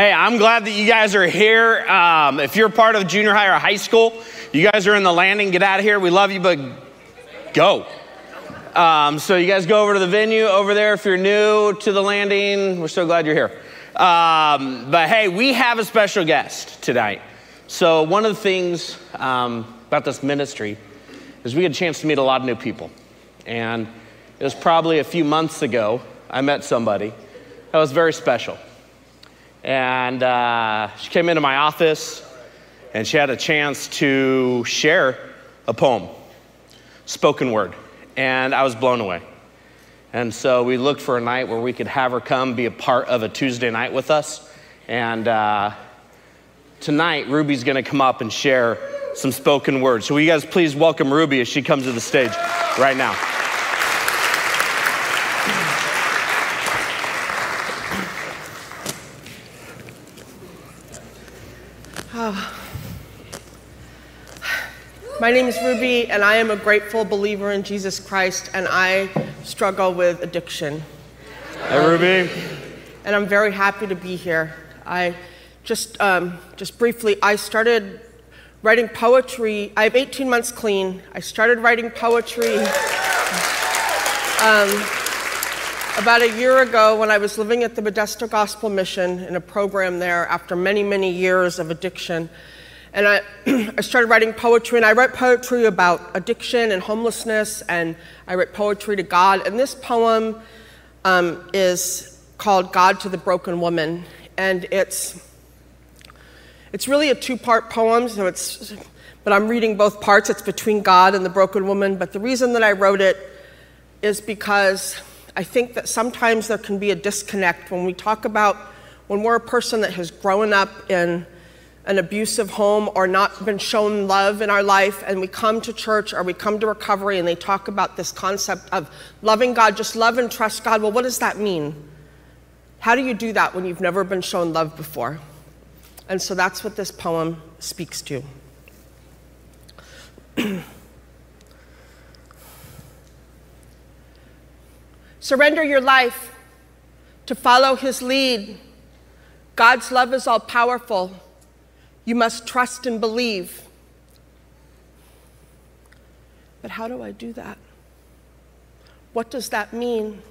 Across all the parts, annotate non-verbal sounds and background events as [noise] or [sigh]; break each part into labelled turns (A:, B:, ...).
A: Hey, I'm glad that you guys are here. Um, if you're part of junior high or high school, you guys are in the landing. Get out of here. We love you, but go. Um, so you guys go over to the venue over there. If you're new to the landing, we're so glad you're here. Um, but hey, we have a special guest tonight. So one of the things um, about this ministry is we get a chance to meet a lot of new people. And it was probably a few months ago I met somebody that was very special. And uh, she came into my office and she had a chance to share a poem, spoken word. And I was blown away. And so we looked for a night where we could have her come be a part of a Tuesday night with us. And uh, tonight, Ruby's gonna come up and share some spoken words. So, will you guys please welcome Ruby as she comes to the stage right now?
B: My name is Ruby, and I am a grateful believer in Jesus Christ, and I struggle with addiction.
A: Hey, Ruby.
B: And I'm very happy to be here. I just, um, just briefly, I started writing poetry. I have 18 months clean. I started writing poetry um, about a year ago when I was living at the Modesto Gospel Mission in a program there after many, many years of addiction. And I, [clears throat] I started writing poetry, and I write poetry about addiction and homelessness, and I write poetry to God. And this poem um, is called God to the Broken Woman, and it's, it's really a two part poem, so it's, but I'm reading both parts. It's between God and the broken woman. But the reason that I wrote it is because I think that sometimes there can be a disconnect when we talk about when we're a person that has grown up in an abusive home or not been shown love in our life, and we come to church or we come to recovery and they talk about this concept of loving God, just love and trust God. Well, what does that mean? How do you do that when you've never been shown love before? And so that's what this poem speaks to. [clears throat] Surrender your life to follow his lead. God's love is all powerful. You must trust and believe. But how do I do that? What does that mean?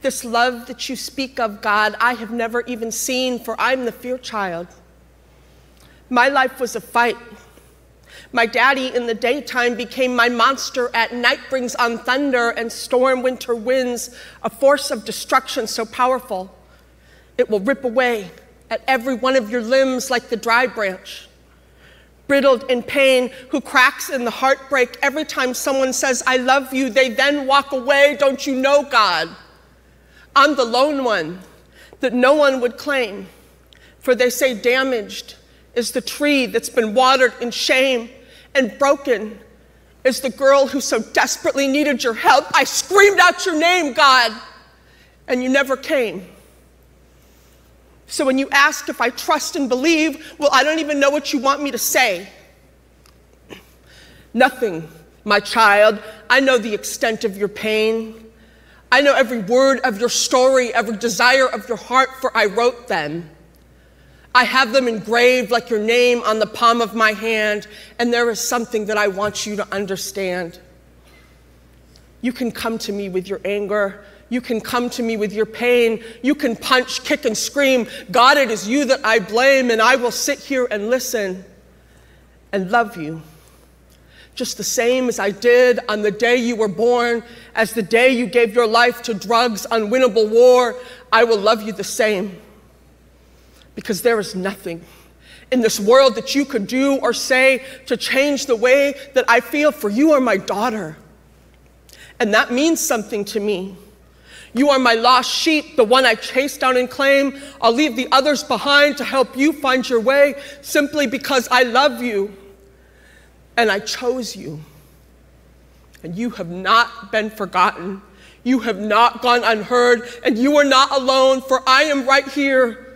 B: This love that you speak of, God, I have never even seen, for I'm the fear child. My life was a fight. My daddy in the daytime became my monster at night, brings on thunder and storm winter winds, a force of destruction so powerful it will rip away at every one of your limbs like the dry branch. Brittled in pain, who cracks in the heartbreak every time someone says, I love you, they then walk away. Don't you know, God? I'm the lone one that no one would claim, for they say damaged is the tree that's been watered in shame, and broken is the girl who so desperately needed your help. I screamed out your name, God, and you never came. So when you ask if I trust and believe, well, I don't even know what you want me to say. Nothing, my child. I know the extent of your pain. I know every word of your story, every desire of your heart, for I wrote them. I have them engraved like your name on the palm of my hand, and there is something that I want you to understand. You can come to me with your anger, you can come to me with your pain. You can punch, kick, and scream. God, it is you that I blame, and I will sit here and listen and love you. Just the same as I did on the day you were born, as the day you gave your life to drugs, unwinnable war, I will love you the same. Because there is nothing in this world that you could do or say to change the way that I feel, for you are my daughter. And that means something to me. You are my lost sheep, the one I chase down and claim. I'll leave the others behind to help you find your way simply because I love you and I chose you. And you have not been forgotten. You have not gone unheard, and you are not alone, for I am right here.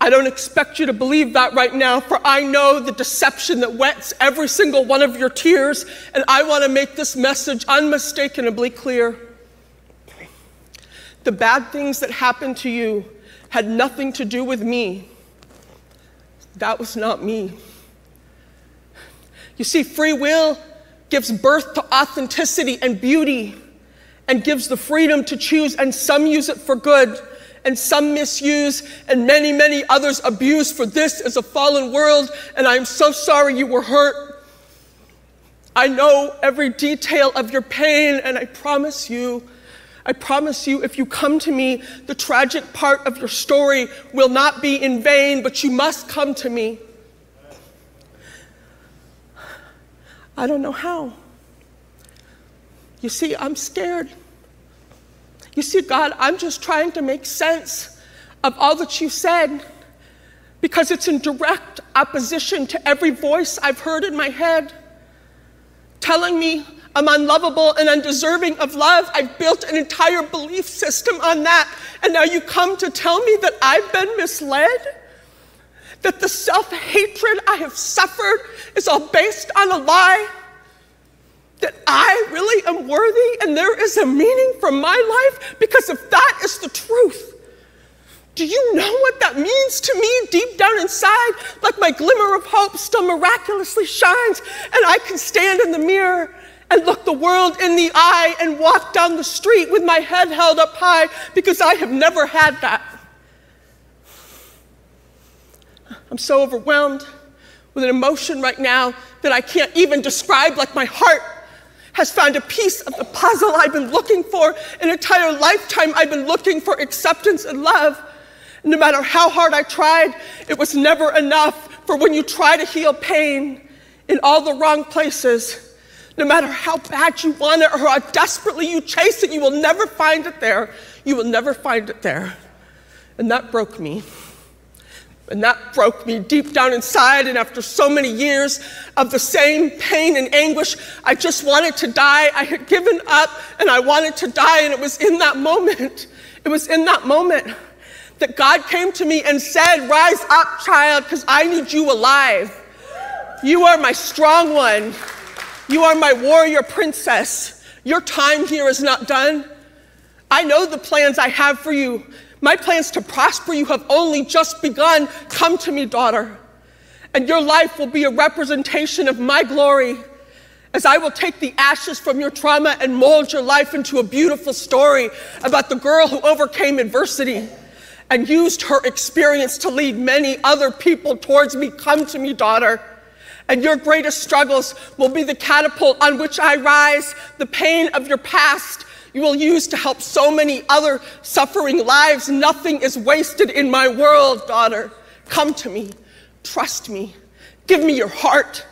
B: I don't expect you to believe that right now, for I know the deception that wets every single one of your tears, and I want to make this message unmistakably clear. The bad things that happened to you had nothing to do with me. That was not me. You see, free will gives birth to authenticity and beauty and gives the freedom to choose, and some use it for good, and some misuse, and many, many others abuse, for this is a fallen world, and I'm so sorry you were hurt. I know every detail of your pain, and I promise you, I promise you, if you come to me, the tragic part of your story will not be in vain, but you must come to me. I don't know how. You see, I'm scared. You see, God, I'm just trying to make sense of all that you said because it's in direct opposition to every voice I've heard in my head telling me I'm unlovable and undeserving of love. I've built an entire belief system on that. And now you come to tell me that I've been misled? That the self hatred I have suffered is all based on a lie? That I really am worthy and there is a meaning for my life? Because if that is the truth, do you know what that means to me deep down inside? Like my glimmer of hope still miraculously shines, and I can stand in the mirror and look the world in the eye and walk down the street with my head held up high because I have never had that. I'm so overwhelmed with an emotion right now that I can't even describe, like my heart has found a piece of the puzzle I've been looking for. An entire lifetime I've been looking for acceptance and love. No matter how hard I tried, it was never enough. For when you try to heal pain in all the wrong places, no matter how bad you want it or how desperately you chase it, you will never find it there. You will never find it there. And that broke me. And that broke me deep down inside. And after so many years of the same pain and anguish, I just wanted to die. I had given up and I wanted to die. And it was in that moment, it was in that moment that God came to me and said, Rise up, child, because I need you alive. You are my strong one. You are my warrior princess. Your time here is not done. I know the plans I have for you. My plans to prosper you have only just begun. Come to me, daughter. And your life will be a representation of my glory as I will take the ashes from your trauma and mold your life into a beautiful story about the girl who overcame adversity and used her experience to lead many other people towards me. Come to me, daughter. And your greatest struggles will be the catapult on which I rise. The pain of your past you will use to help so many other suffering lives. Nothing is wasted in my world, daughter. Come to me. Trust me. Give me your heart.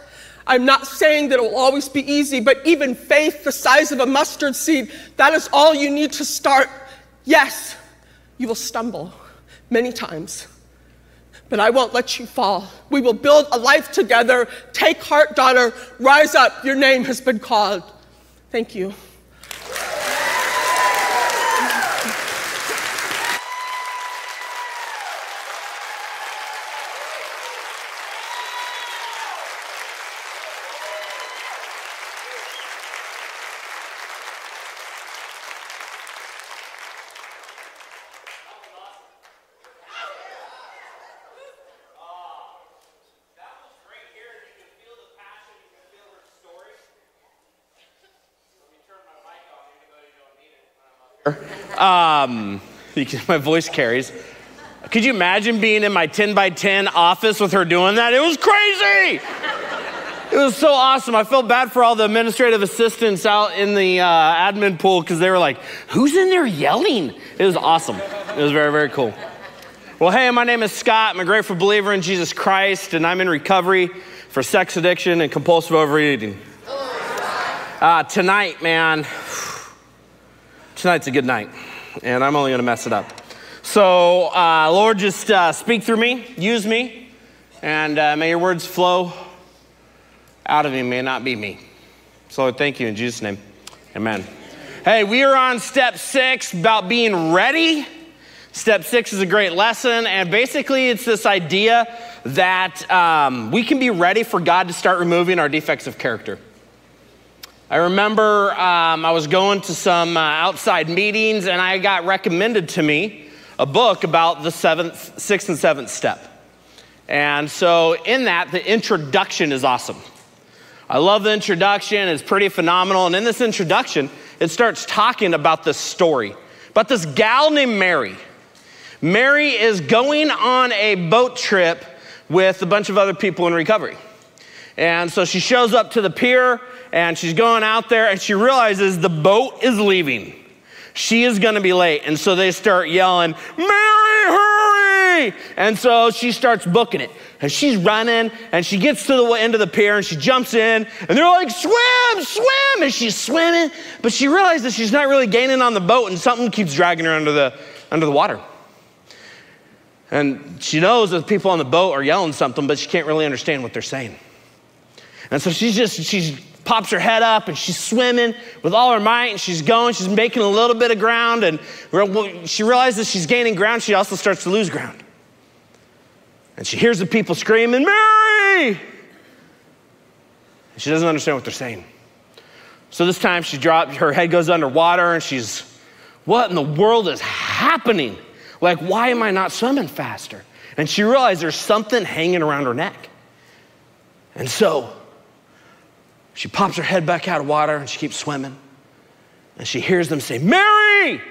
B: I'm not saying that it will always be easy, but even faith the size of a mustard seed, that is all you need to start. Yes, you will stumble many times, but I won't let you fall. We will build a life together. Take heart, daughter. Rise up. Your name has been called. Thank you.
A: Um, [laughs] my voice carries. Could you imagine being in my 10 by 10 office with her doing that? It was crazy. It was so awesome. I felt bad for all the administrative assistants out in the uh, admin pool because they were like, who's in there yelling? It was awesome. It was very, very cool. Well, hey, my name is Scott. I'm a grateful believer in Jesus Christ, and I'm in recovery for sex addiction and compulsive overeating. Uh, tonight, man, tonight's a good night, and I'm only going to mess it up. So, uh, Lord, just uh, speak through me, use me, and uh, may your words flow out of me, may not be me. So, Lord, thank you in Jesus' name. Amen. Hey, we are on step six about being ready. Step six is a great lesson, and basically, it's this idea that um, we can be ready for God to start removing our defects of character. I remember um, I was going to some uh, outside meetings and I got recommended to me a book about the seventh, sixth, and seventh step. And so, in that, the introduction is awesome. I love the introduction, it's pretty phenomenal. And in this introduction, it starts talking about this story about this gal named Mary. Mary is going on a boat trip with a bunch of other people in recovery. And so she shows up to the pier and she's going out there and she realizes the boat is leaving. She is gonna be late. And so they start yelling, Mary, hurry! And so she starts booking it. And she's running and she gets to the end of the pier and she jumps in and they're like, swim, swim! And she's swimming, but she realizes she's not really gaining on the boat and something keeps dragging her under the, under the water. And she knows that people on the boat are yelling something, but she can't really understand what they're saying. And so she's just, she pops her head up and she's swimming with all her might and she's going, she's making a little bit of ground. And she realizes she's gaining ground, she also starts to lose ground. And she hears the people screaming, Mary! And she doesn't understand what they're saying. So this time she drops, her head goes underwater and she's, what in the world is happening? Like, why am I not swimming faster? And she realized there's something hanging around her neck. And so she pops her head back out of water and she keeps swimming. And she hears them say, Mary,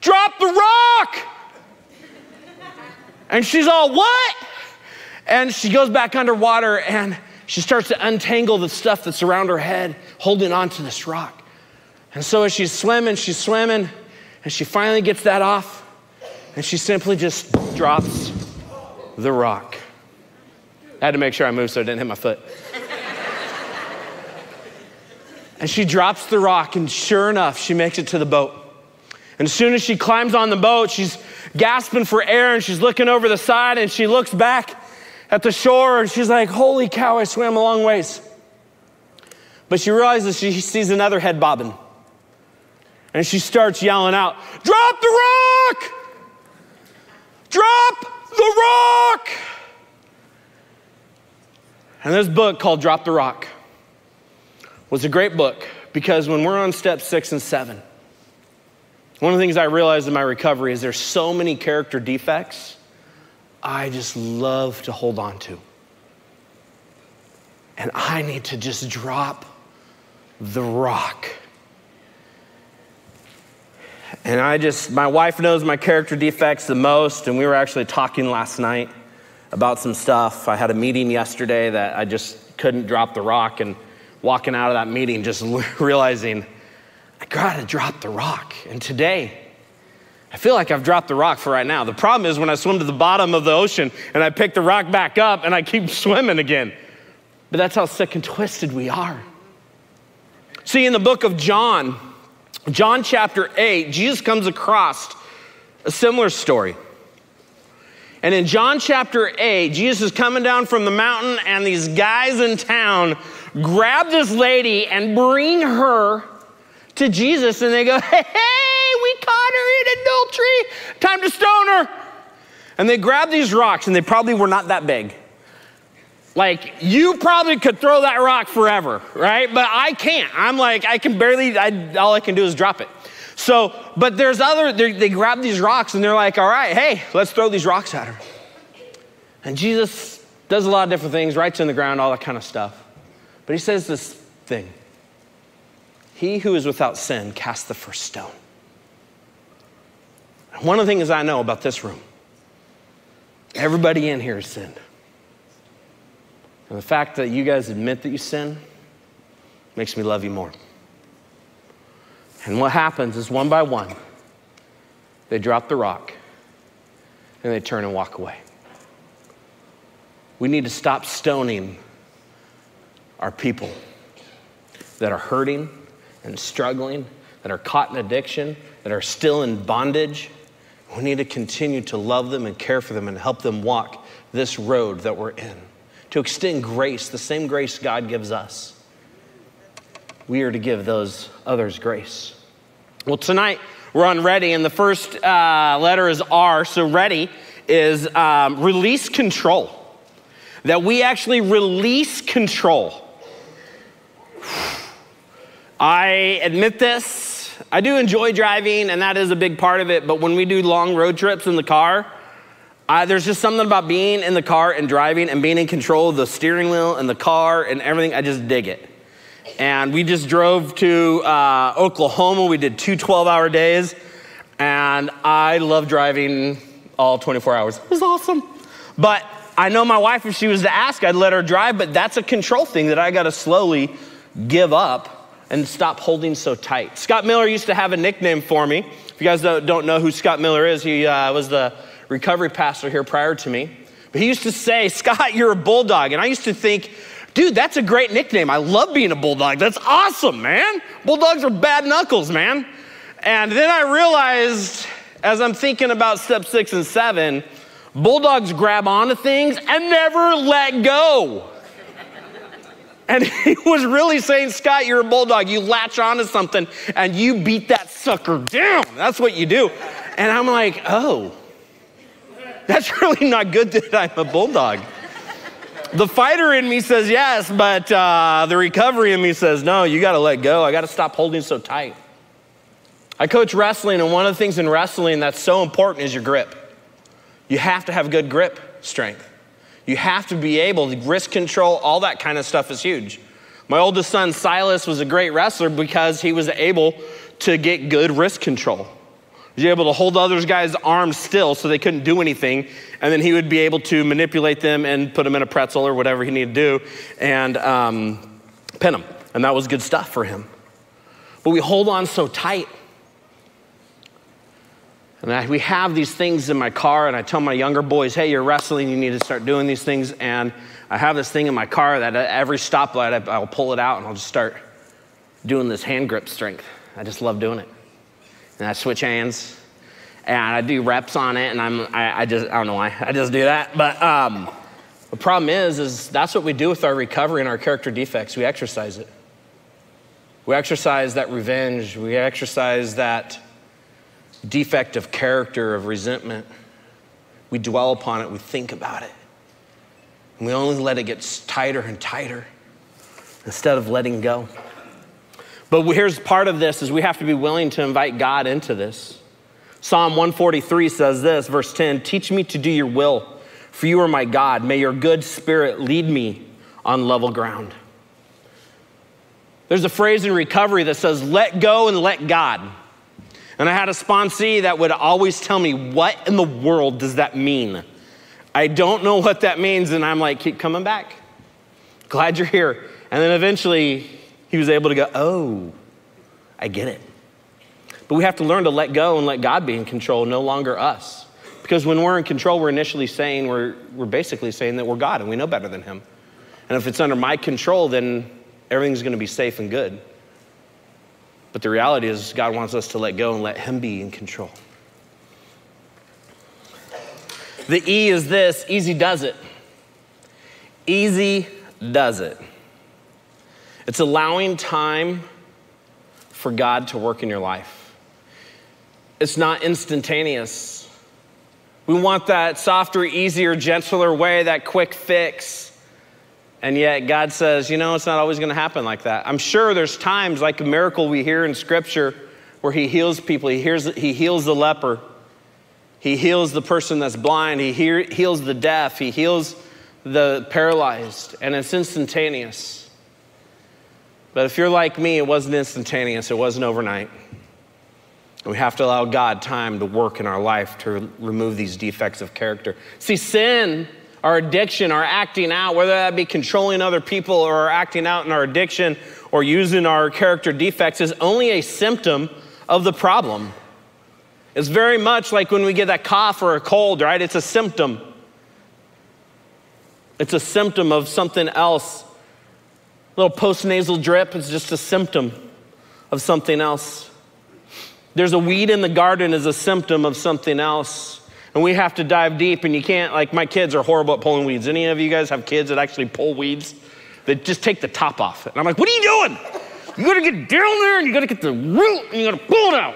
A: drop the rock. And she's all, what? And she goes back underwater and she starts to untangle the stuff that's around her head, holding onto this rock. And so as she's swimming, she's swimming, and she finally gets that off, and she simply just drops the rock. I had to make sure I moved so it didn't hit my foot. And she drops the rock, and sure enough, she makes it to the boat. And as soon as she climbs on the boat, she's gasping for air and she's looking over the side and she looks back at the shore and she's like, Holy cow, I swam a long ways. But she realizes she sees another head bobbing. And she starts yelling out, Drop the rock! Drop the rock! And this book called Drop the Rock was a great book because when we're on step six and seven, one of the things I realized in my recovery is there's so many character defects I just love to hold on to. And I need to just drop the rock. And I just, my wife knows my character defects the most, and we were actually talking last night about some stuff. I had a meeting yesterday that I just couldn't drop the rock, and walking out of that meeting, just [laughs] realizing I gotta drop the rock. And today, I feel like I've dropped the rock for right now. The problem is when I swim to the bottom of the ocean and I pick the rock back up and I keep [laughs] swimming again. But that's how sick and twisted we are. See, in the book of John, John chapter 8, Jesus comes across a similar story. And in John chapter 8, Jesus is coming down from the mountain, and these guys in town grab this lady and bring her to Jesus, and they go, Hey, we caught her in adultery. Time to stone her. And they grab these rocks, and they probably were not that big. Like, you probably could throw that rock forever, right? But I can't. I'm like, I can barely, I, all I can do is drop it. So, but there's other, they grab these rocks and they're like, all right, hey, let's throw these rocks at her. And Jesus does a lot of different things, writes in the ground, all that kind of stuff. But he says this thing He who is without sin, cast the first stone. One of the things I know about this room, everybody in here has sinned. And the fact that you guys admit that you sin makes me love you more. And what happens is one by one, they drop the rock and they turn and walk away. We need to stop stoning our people that are hurting and struggling, that are caught in addiction, that are still in bondage. We need to continue to love them and care for them and help them walk this road that we're in to extend grace, the same grace God gives us. We are to give those others grace. Well, tonight we're on ready, and the first uh, letter is R. So, ready is um, release control. That we actually release control. I admit this. I do enjoy driving, and that is a big part of it. But when we do long road trips in the car, I, there's just something about being in the car and driving and being in control of the steering wheel and the car and everything. I just dig it. And we just drove to uh, Oklahoma. We did two 12 hour days. And I love driving all 24 hours. It was awesome. But I know my wife, if she was to ask, I'd let her drive. But that's a control thing that I got to slowly give up and stop holding so tight. Scott Miller used to have a nickname for me. If you guys don't know who Scott Miller is, he uh, was the recovery pastor here prior to me. But he used to say, Scott, you're a bulldog. And I used to think, dude, that's a great nickname. I love being a bulldog. That's awesome, man. Bulldogs are bad knuckles, man. And then I realized, as I'm thinking about step six and seven, bulldogs grab onto things and never let go. And [laughs] he was really saying, Scott, you're a bulldog. You latch onto something and you beat that sucker down. That's what you do. And I'm like, oh, that's [laughs] really not good that I'm a bulldog. The fighter in me says yes, but uh, the recovery in me says no, you got to let go. I got to stop holding so tight. I coach wrestling, and one of the things in wrestling that's so important is your grip. You have to have good grip strength. You have to be able to wrist control, all that kind of stuff is huge. My oldest son, Silas, was a great wrestler because he was able to get good wrist control. He was able to hold other guys' arms still so they couldn't do anything, and then he would be able to manipulate them and put them in a pretzel or whatever he needed to do and um, pin them. And that was good stuff for him. But we hold on so tight. And I, we have these things in my car, and I tell my younger boys, hey, you're wrestling, you need to start doing these things. And I have this thing in my car that at every stoplight, I'll pull it out and I'll just start doing this hand grip strength. I just love doing it and I switch hands and I do reps on it, and I'm I, I just I don't know why I just do that. But um, the problem is, is that's what we do with our recovery and our character defects. We exercise it. We exercise that revenge. We exercise that defect of character, of resentment. We dwell upon it. We think about it, and we only let it get tighter and tighter instead of letting go. But here's part of this is we have to be willing to invite God into this. Psalm 143 says this, verse 10, "Teach me to do your will, for you are my God. May your good spirit lead me on level ground." There's a phrase in recovery that says, "Let go and let God." And I had a sponsee that would always tell me, "What in the world does that mean?" I don't know what that means, and I'm like, "Keep coming back. Glad you're here." And then eventually he was able to go, oh, I get it. But we have to learn to let go and let God be in control, no longer us. Because when we're in control, we're initially saying, we're, we're basically saying that we're God and we know better than Him. And if it's under my control, then everything's going to be safe and good. But the reality is, God wants us to let go and let Him be in control. The E is this easy does it. Easy does it. It's allowing time for God to work in your life. It's not instantaneous. We want that softer, easier, gentler way, that quick fix. And yet, God says, you know, it's not always going to happen like that. I'm sure there's times, like a miracle we hear in Scripture, where He heals people. He, hears, he heals the leper, He heals the person that's blind, He hear, heals the deaf, He heals the paralyzed, and it's instantaneous. But if you're like me, it wasn't instantaneous, it wasn't overnight. We have to allow God time to work in our life to remove these defects of character. See, sin, our addiction, our acting out, whether that be controlling other people or acting out in our addiction or using our character defects, is only a symptom of the problem. It's very much like when we get that cough or a cold, right? It's a symptom. It's a symptom of something else A little postnasal drip is just a symptom of something else. There's a weed in the garden is a symptom of something else. And we have to dive deep, and you can't, like, my kids are horrible at pulling weeds. Any of you guys have kids that actually pull weeds? That just take the top off. And I'm like, what are you doing? You gotta get down there and you gotta get the root and you gotta pull it out.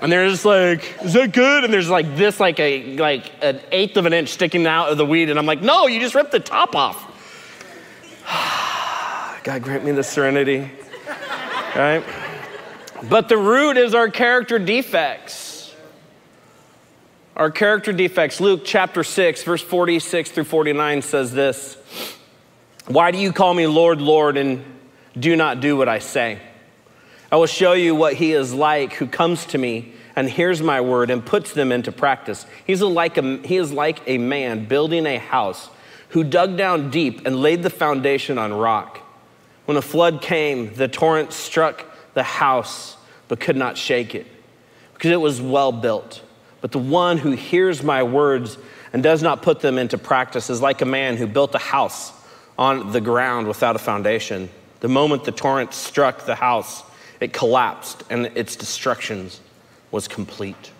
A: And they're just like, is that good? And there's like this, like a like an eighth of an inch sticking out of the weed. And I'm like, no, you just ripped the top off. [sighs] God grant me the serenity. right? But the root is our character defects. Our character defects. Luke chapter 6, verse 46 through 49 says this Why do you call me Lord, Lord, and do not do what I say? I will show you what he is like who comes to me and hears my word and puts them into practice. He's like a, he is like a man building a house who dug down deep and laid the foundation on rock. When a flood came, the torrent struck the house but could not shake it because it was well built. But the one who hears my words and does not put them into practice is like a man who built a house on the ground without a foundation. The moment the torrent struck the house, it collapsed and its destruction was complete.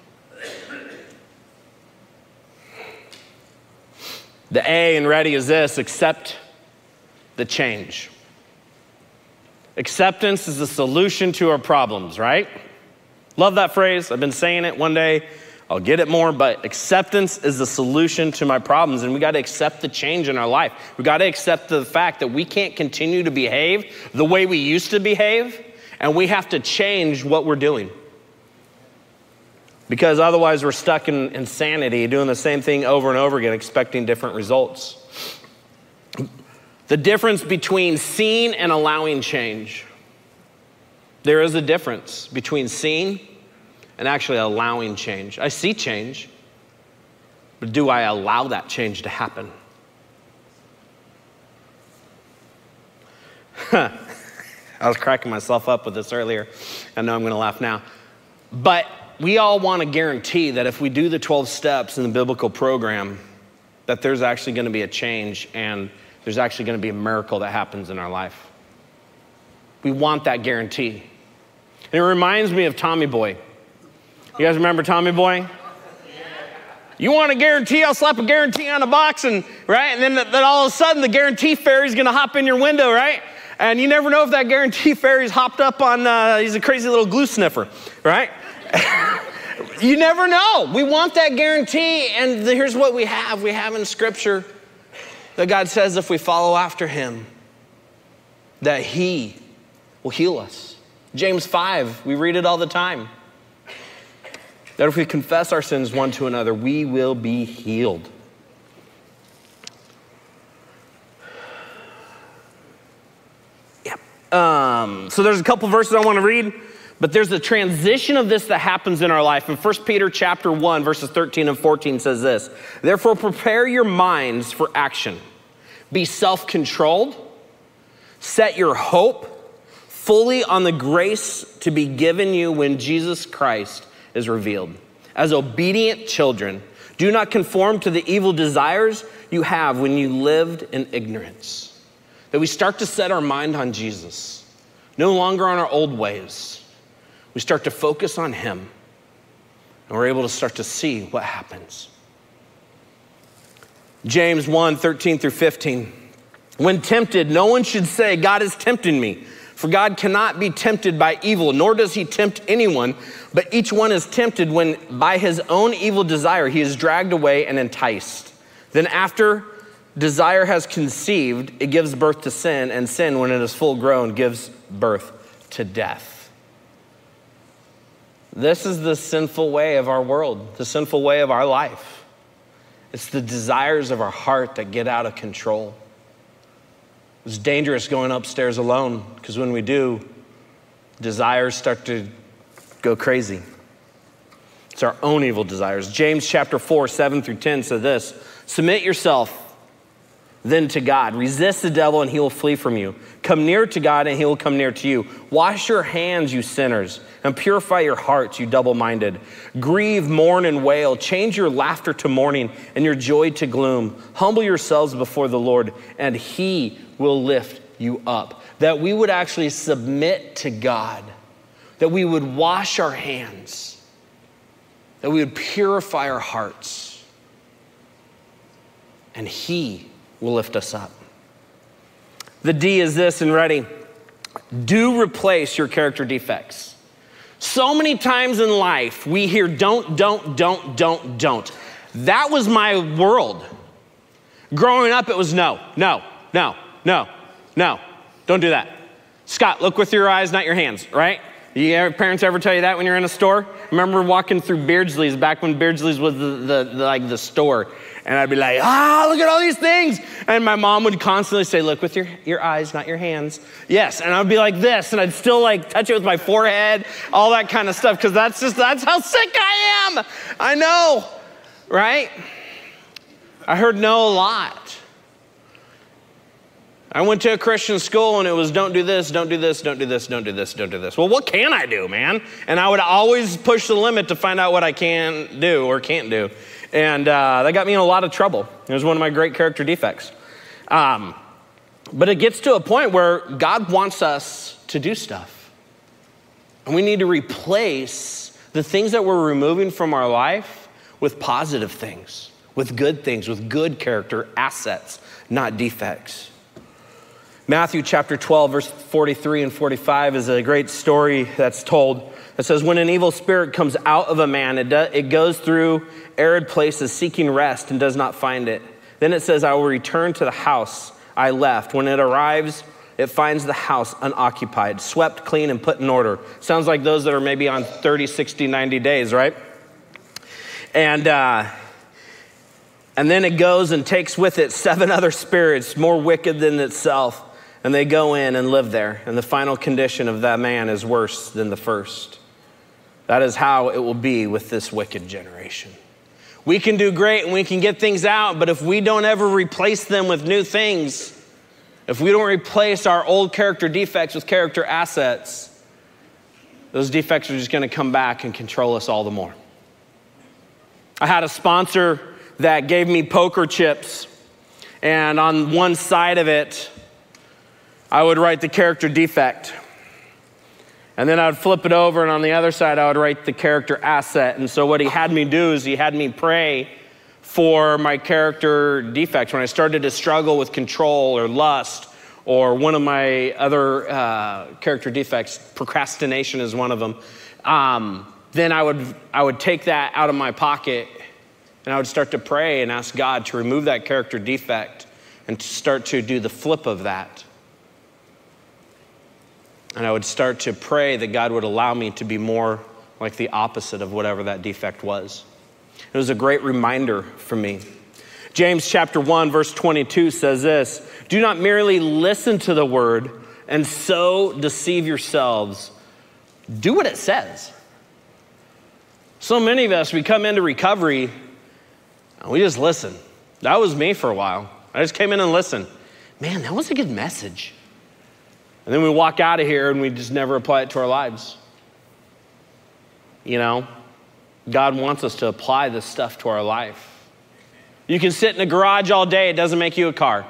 A: The A in ready is this accept the change. Acceptance is the solution to our problems, right? Love that phrase. I've been saying it one day. I'll get it more, but acceptance is the solution to my problems. And we got to accept the change in our life. We got to accept the fact that we can't continue to behave the way we used to behave, and we have to change what we're doing. Because otherwise, we're stuck in insanity, doing the same thing over and over again, expecting different results. The difference between seeing and allowing change. There is a difference between seeing and actually allowing change. I see change, but do I allow that change to happen? [laughs] I was cracking myself up with this earlier. I know I'm going to laugh now. But we all want to guarantee that if we do the 12 steps in the biblical program, that there's actually going to be a change and there's actually going to be a miracle that happens in our life. We want that guarantee. And it reminds me of Tommy Boy. You guys remember Tommy Boy? You want a guarantee? I'll slap a guarantee on a box, and right, and then, then all of a sudden the guarantee fairy's gonna hop in your window, right? And you never know if that guarantee fairy's hopped up on. Uh, he's a crazy little glue sniffer, right? [laughs] you never know. We want that guarantee, and here's what we have: we have in Scripture that God says if we follow after him, that he will heal us. James 5, we read it all the time. That if we confess our sins one to another, we will be healed. Yep. Um, so there's a couple verses I want to read. But there's a transition of this that happens in our life. And 1 Peter chapter 1, verses 13 and 14 says this Therefore, prepare your minds for action. Be self controlled. Set your hope fully on the grace to be given you when Jesus Christ is revealed. As obedient children, do not conform to the evil desires you have when you lived in ignorance. That we start to set our mind on Jesus, no longer on our old ways we start to focus on Him, and we're able to start to see what happens. James 1 13 through 15. When tempted, no one should say, God is tempting me. For God cannot be tempted by evil, nor does he tempt anyone, but each one is tempted when by his own evil desire he is dragged away and enticed. Then, after desire has conceived, it gives birth to sin, and sin, when it is full grown, gives birth to death. This is the sinful way of our world, the sinful way of our life. It's the desires of our heart that get out of control. It's dangerous going upstairs alone because when we do, desires start to go crazy. It's our own evil desires. James chapter 4, 7 through 10 says this Submit yourself then to God. Resist the devil and he will flee from you. Come near to God and he will come near to you. Wash your hands, you sinners, and purify your hearts, you double minded. Grieve, mourn, and wail. Change your laughter to mourning and your joy to gloom. Humble yourselves before the Lord, and he will lift you up. That we would actually submit to God, that we would wash our hands, that we would purify our hearts, and he will lift us up. The D is this and ready. Do replace your character defects. So many times in life, we hear don't, don't, don't, don't, don't. That was my world. Growing up, it was no, no, no, no, no, don't do that. Scott, look with your eyes, not your hands, right? You parents ever tell you that when you're in a store? remember walking through Beardsley's back when Beardsley's was the, the, the, like the store. And I'd be like, ah, look at all these things. And my mom would constantly say, look with your, your eyes, not your hands. Yes. And I'd be like this, and I'd still like touch it with my forehead, all that kind of stuff, because that's just, that's how sick I am. I know, right? I heard no a lot. I went to a Christian school and it was don't do this, don't do this, don't do this, don't do this, don't do this. Well, what can I do, man? And I would always push the limit to find out what I can do or can't do. And uh, that got me in a lot of trouble. It was one of my great character defects. Um, but it gets to a point where God wants us to do stuff. And we need to replace the things that we're removing from our life with positive things, with good things, with good character assets, not defects. Matthew chapter 12, verse 43 and 45 is a great story that's told. It says, When an evil spirit comes out of a man, it, do, it goes through arid places seeking rest and does not find it. Then it says, I will return to the house I left. When it arrives, it finds the house unoccupied, swept clean, and put in order. Sounds like those that are maybe on 30, 60, 90 days, right? And, uh, and then it goes and takes with it seven [laughs] other spirits more wicked than itself and they go in and live there, and the final condition of that man is worse than the first. That is how it will be with this wicked generation. We can do great and we can get things out, but if we don't ever replace them with new things, if we don't replace our old character defects with character assets, those defects are just going to come back and control us all the more. I had a sponsor that gave me poker chips, and on one side of it, I would write the character defect. And then I would flip it over, and on the other side, I would write the character asset. And so, what he had me do is he had me pray for my character defects. When I started to struggle with control or lust, or one of my other uh, character defects, procrastination is one of them, um, then I would, I would take that out of my pocket and I would start to pray and ask God to remove that character defect and to start to do the flip of that. And I would start to pray that God would allow me to be more like the opposite of whatever that defect was. It was a great reminder for me. James chapter 1 verse 22 says this, "Do not merely listen to the word and so deceive yourselves. Do what it says." So many of us we come into recovery and we just listen. That was me for a while. I just came in and listened. Man, that was a good message. And then we walk out of here and we just never apply it to our lives. You know, God wants us to apply this stuff to our life. You can sit in a garage all day, it doesn't make you a car,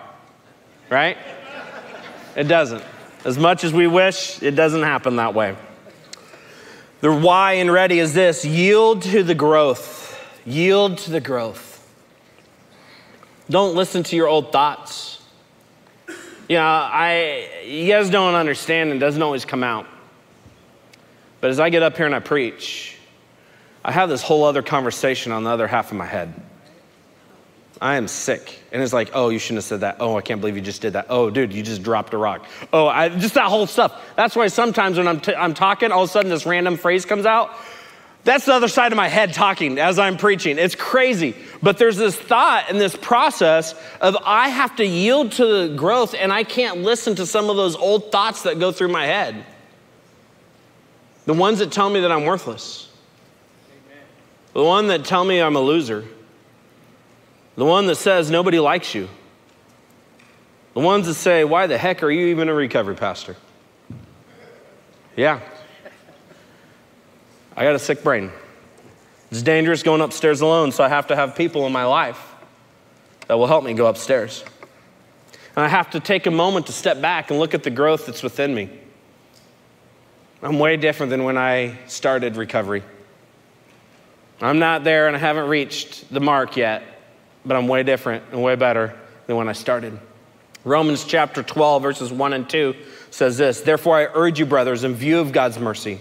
A: right? It doesn't. As much as we wish, it doesn't happen that way. The Y and ready is this yield to the growth. Yield to the growth. Don't listen to your old thoughts. You know, I, you guys don't understand and doesn't always come out. But as I get up here and I preach, I have this whole other conversation on the other half of my head. I am sick. And it's like, oh, you shouldn't have said that. Oh, I can't believe you just did that. Oh, dude, you just dropped a rock. Oh, I, just that whole stuff. That's why sometimes when I'm, t- I'm talking, all of a sudden this random phrase comes out. That's the other side of my head talking as I'm preaching. It's crazy. But there's this thought and this process of I have to yield to the growth and I can't listen to some of those old thoughts that go through my head. The ones that tell me that I'm worthless. Amen. The one that tell me I'm a loser. The one that says nobody likes you. The ones that say, why the heck are you even a recovery pastor? Yeah, I got a sick brain. It's dangerous going upstairs alone, so I have to have people in my life that will help me go upstairs. And I have to take a moment to step back and look at the growth that's within me. I'm way different than when I started recovery. I'm not there and I haven't reached the mark yet, but I'm way different and way better than when I started. Romans chapter 12, verses 1 and 2 says this Therefore, I urge you, brothers, in view of God's mercy,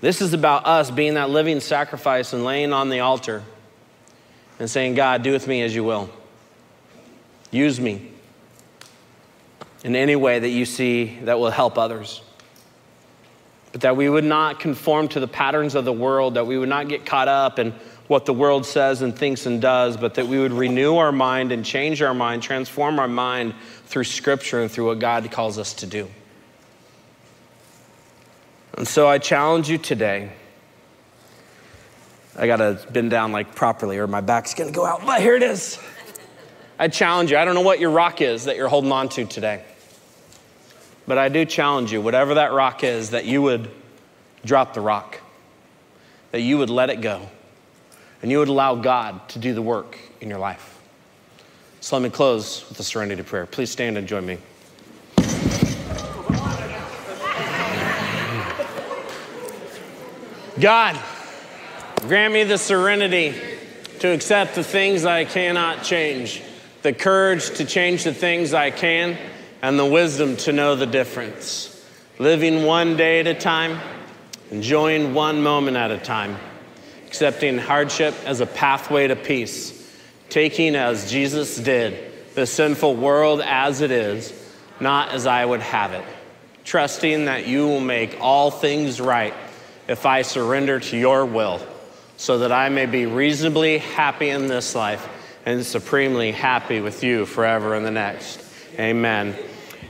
A: This is about us being that living sacrifice and laying on the altar and saying, God, do with me as you will. Use me in any way that you see that will help others. But that we would not conform to the patterns of the world, that we would not get caught up in what the world says and thinks and does, but that we would renew our mind and change our mind, transform our mind through Scripture and through what God calls us to do. And so I challenge you today. I gotta bend down like properly, or my back's gonna go out. But here it is. I challenge you. I don't know what your rock is that you're holding on to today. But I do challenge you, whatever that rock is, that you would drop the rock, that you would let it go, and you would allow God to do the work in your life. So let me close with a serenity prayer. Please stand and join me. God, grant me the serenity to accept the things I cannot change, the courage to change the things I can, and the wisdom to know the difference. Living one day at a time, enjoying one moment at a time, accepting hardship as a pathway to peace, taking as Jesus did the sinful world as it is, not as I would have it, trusting that you will make all things right if I surrender to your will, so that I may be reasonably happy in this life and supremely happy with you forever in the next. Amen.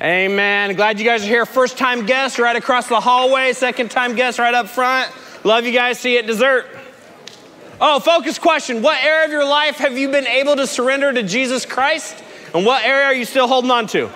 A: Amen. Glad you guys are here. First time guests right across the hallway, second time guests right up front. Love you guys. See you at dessert. Oh, focus question. What area of your life have you been able to surrender to Jesus Christ? And what area are you still holding on to?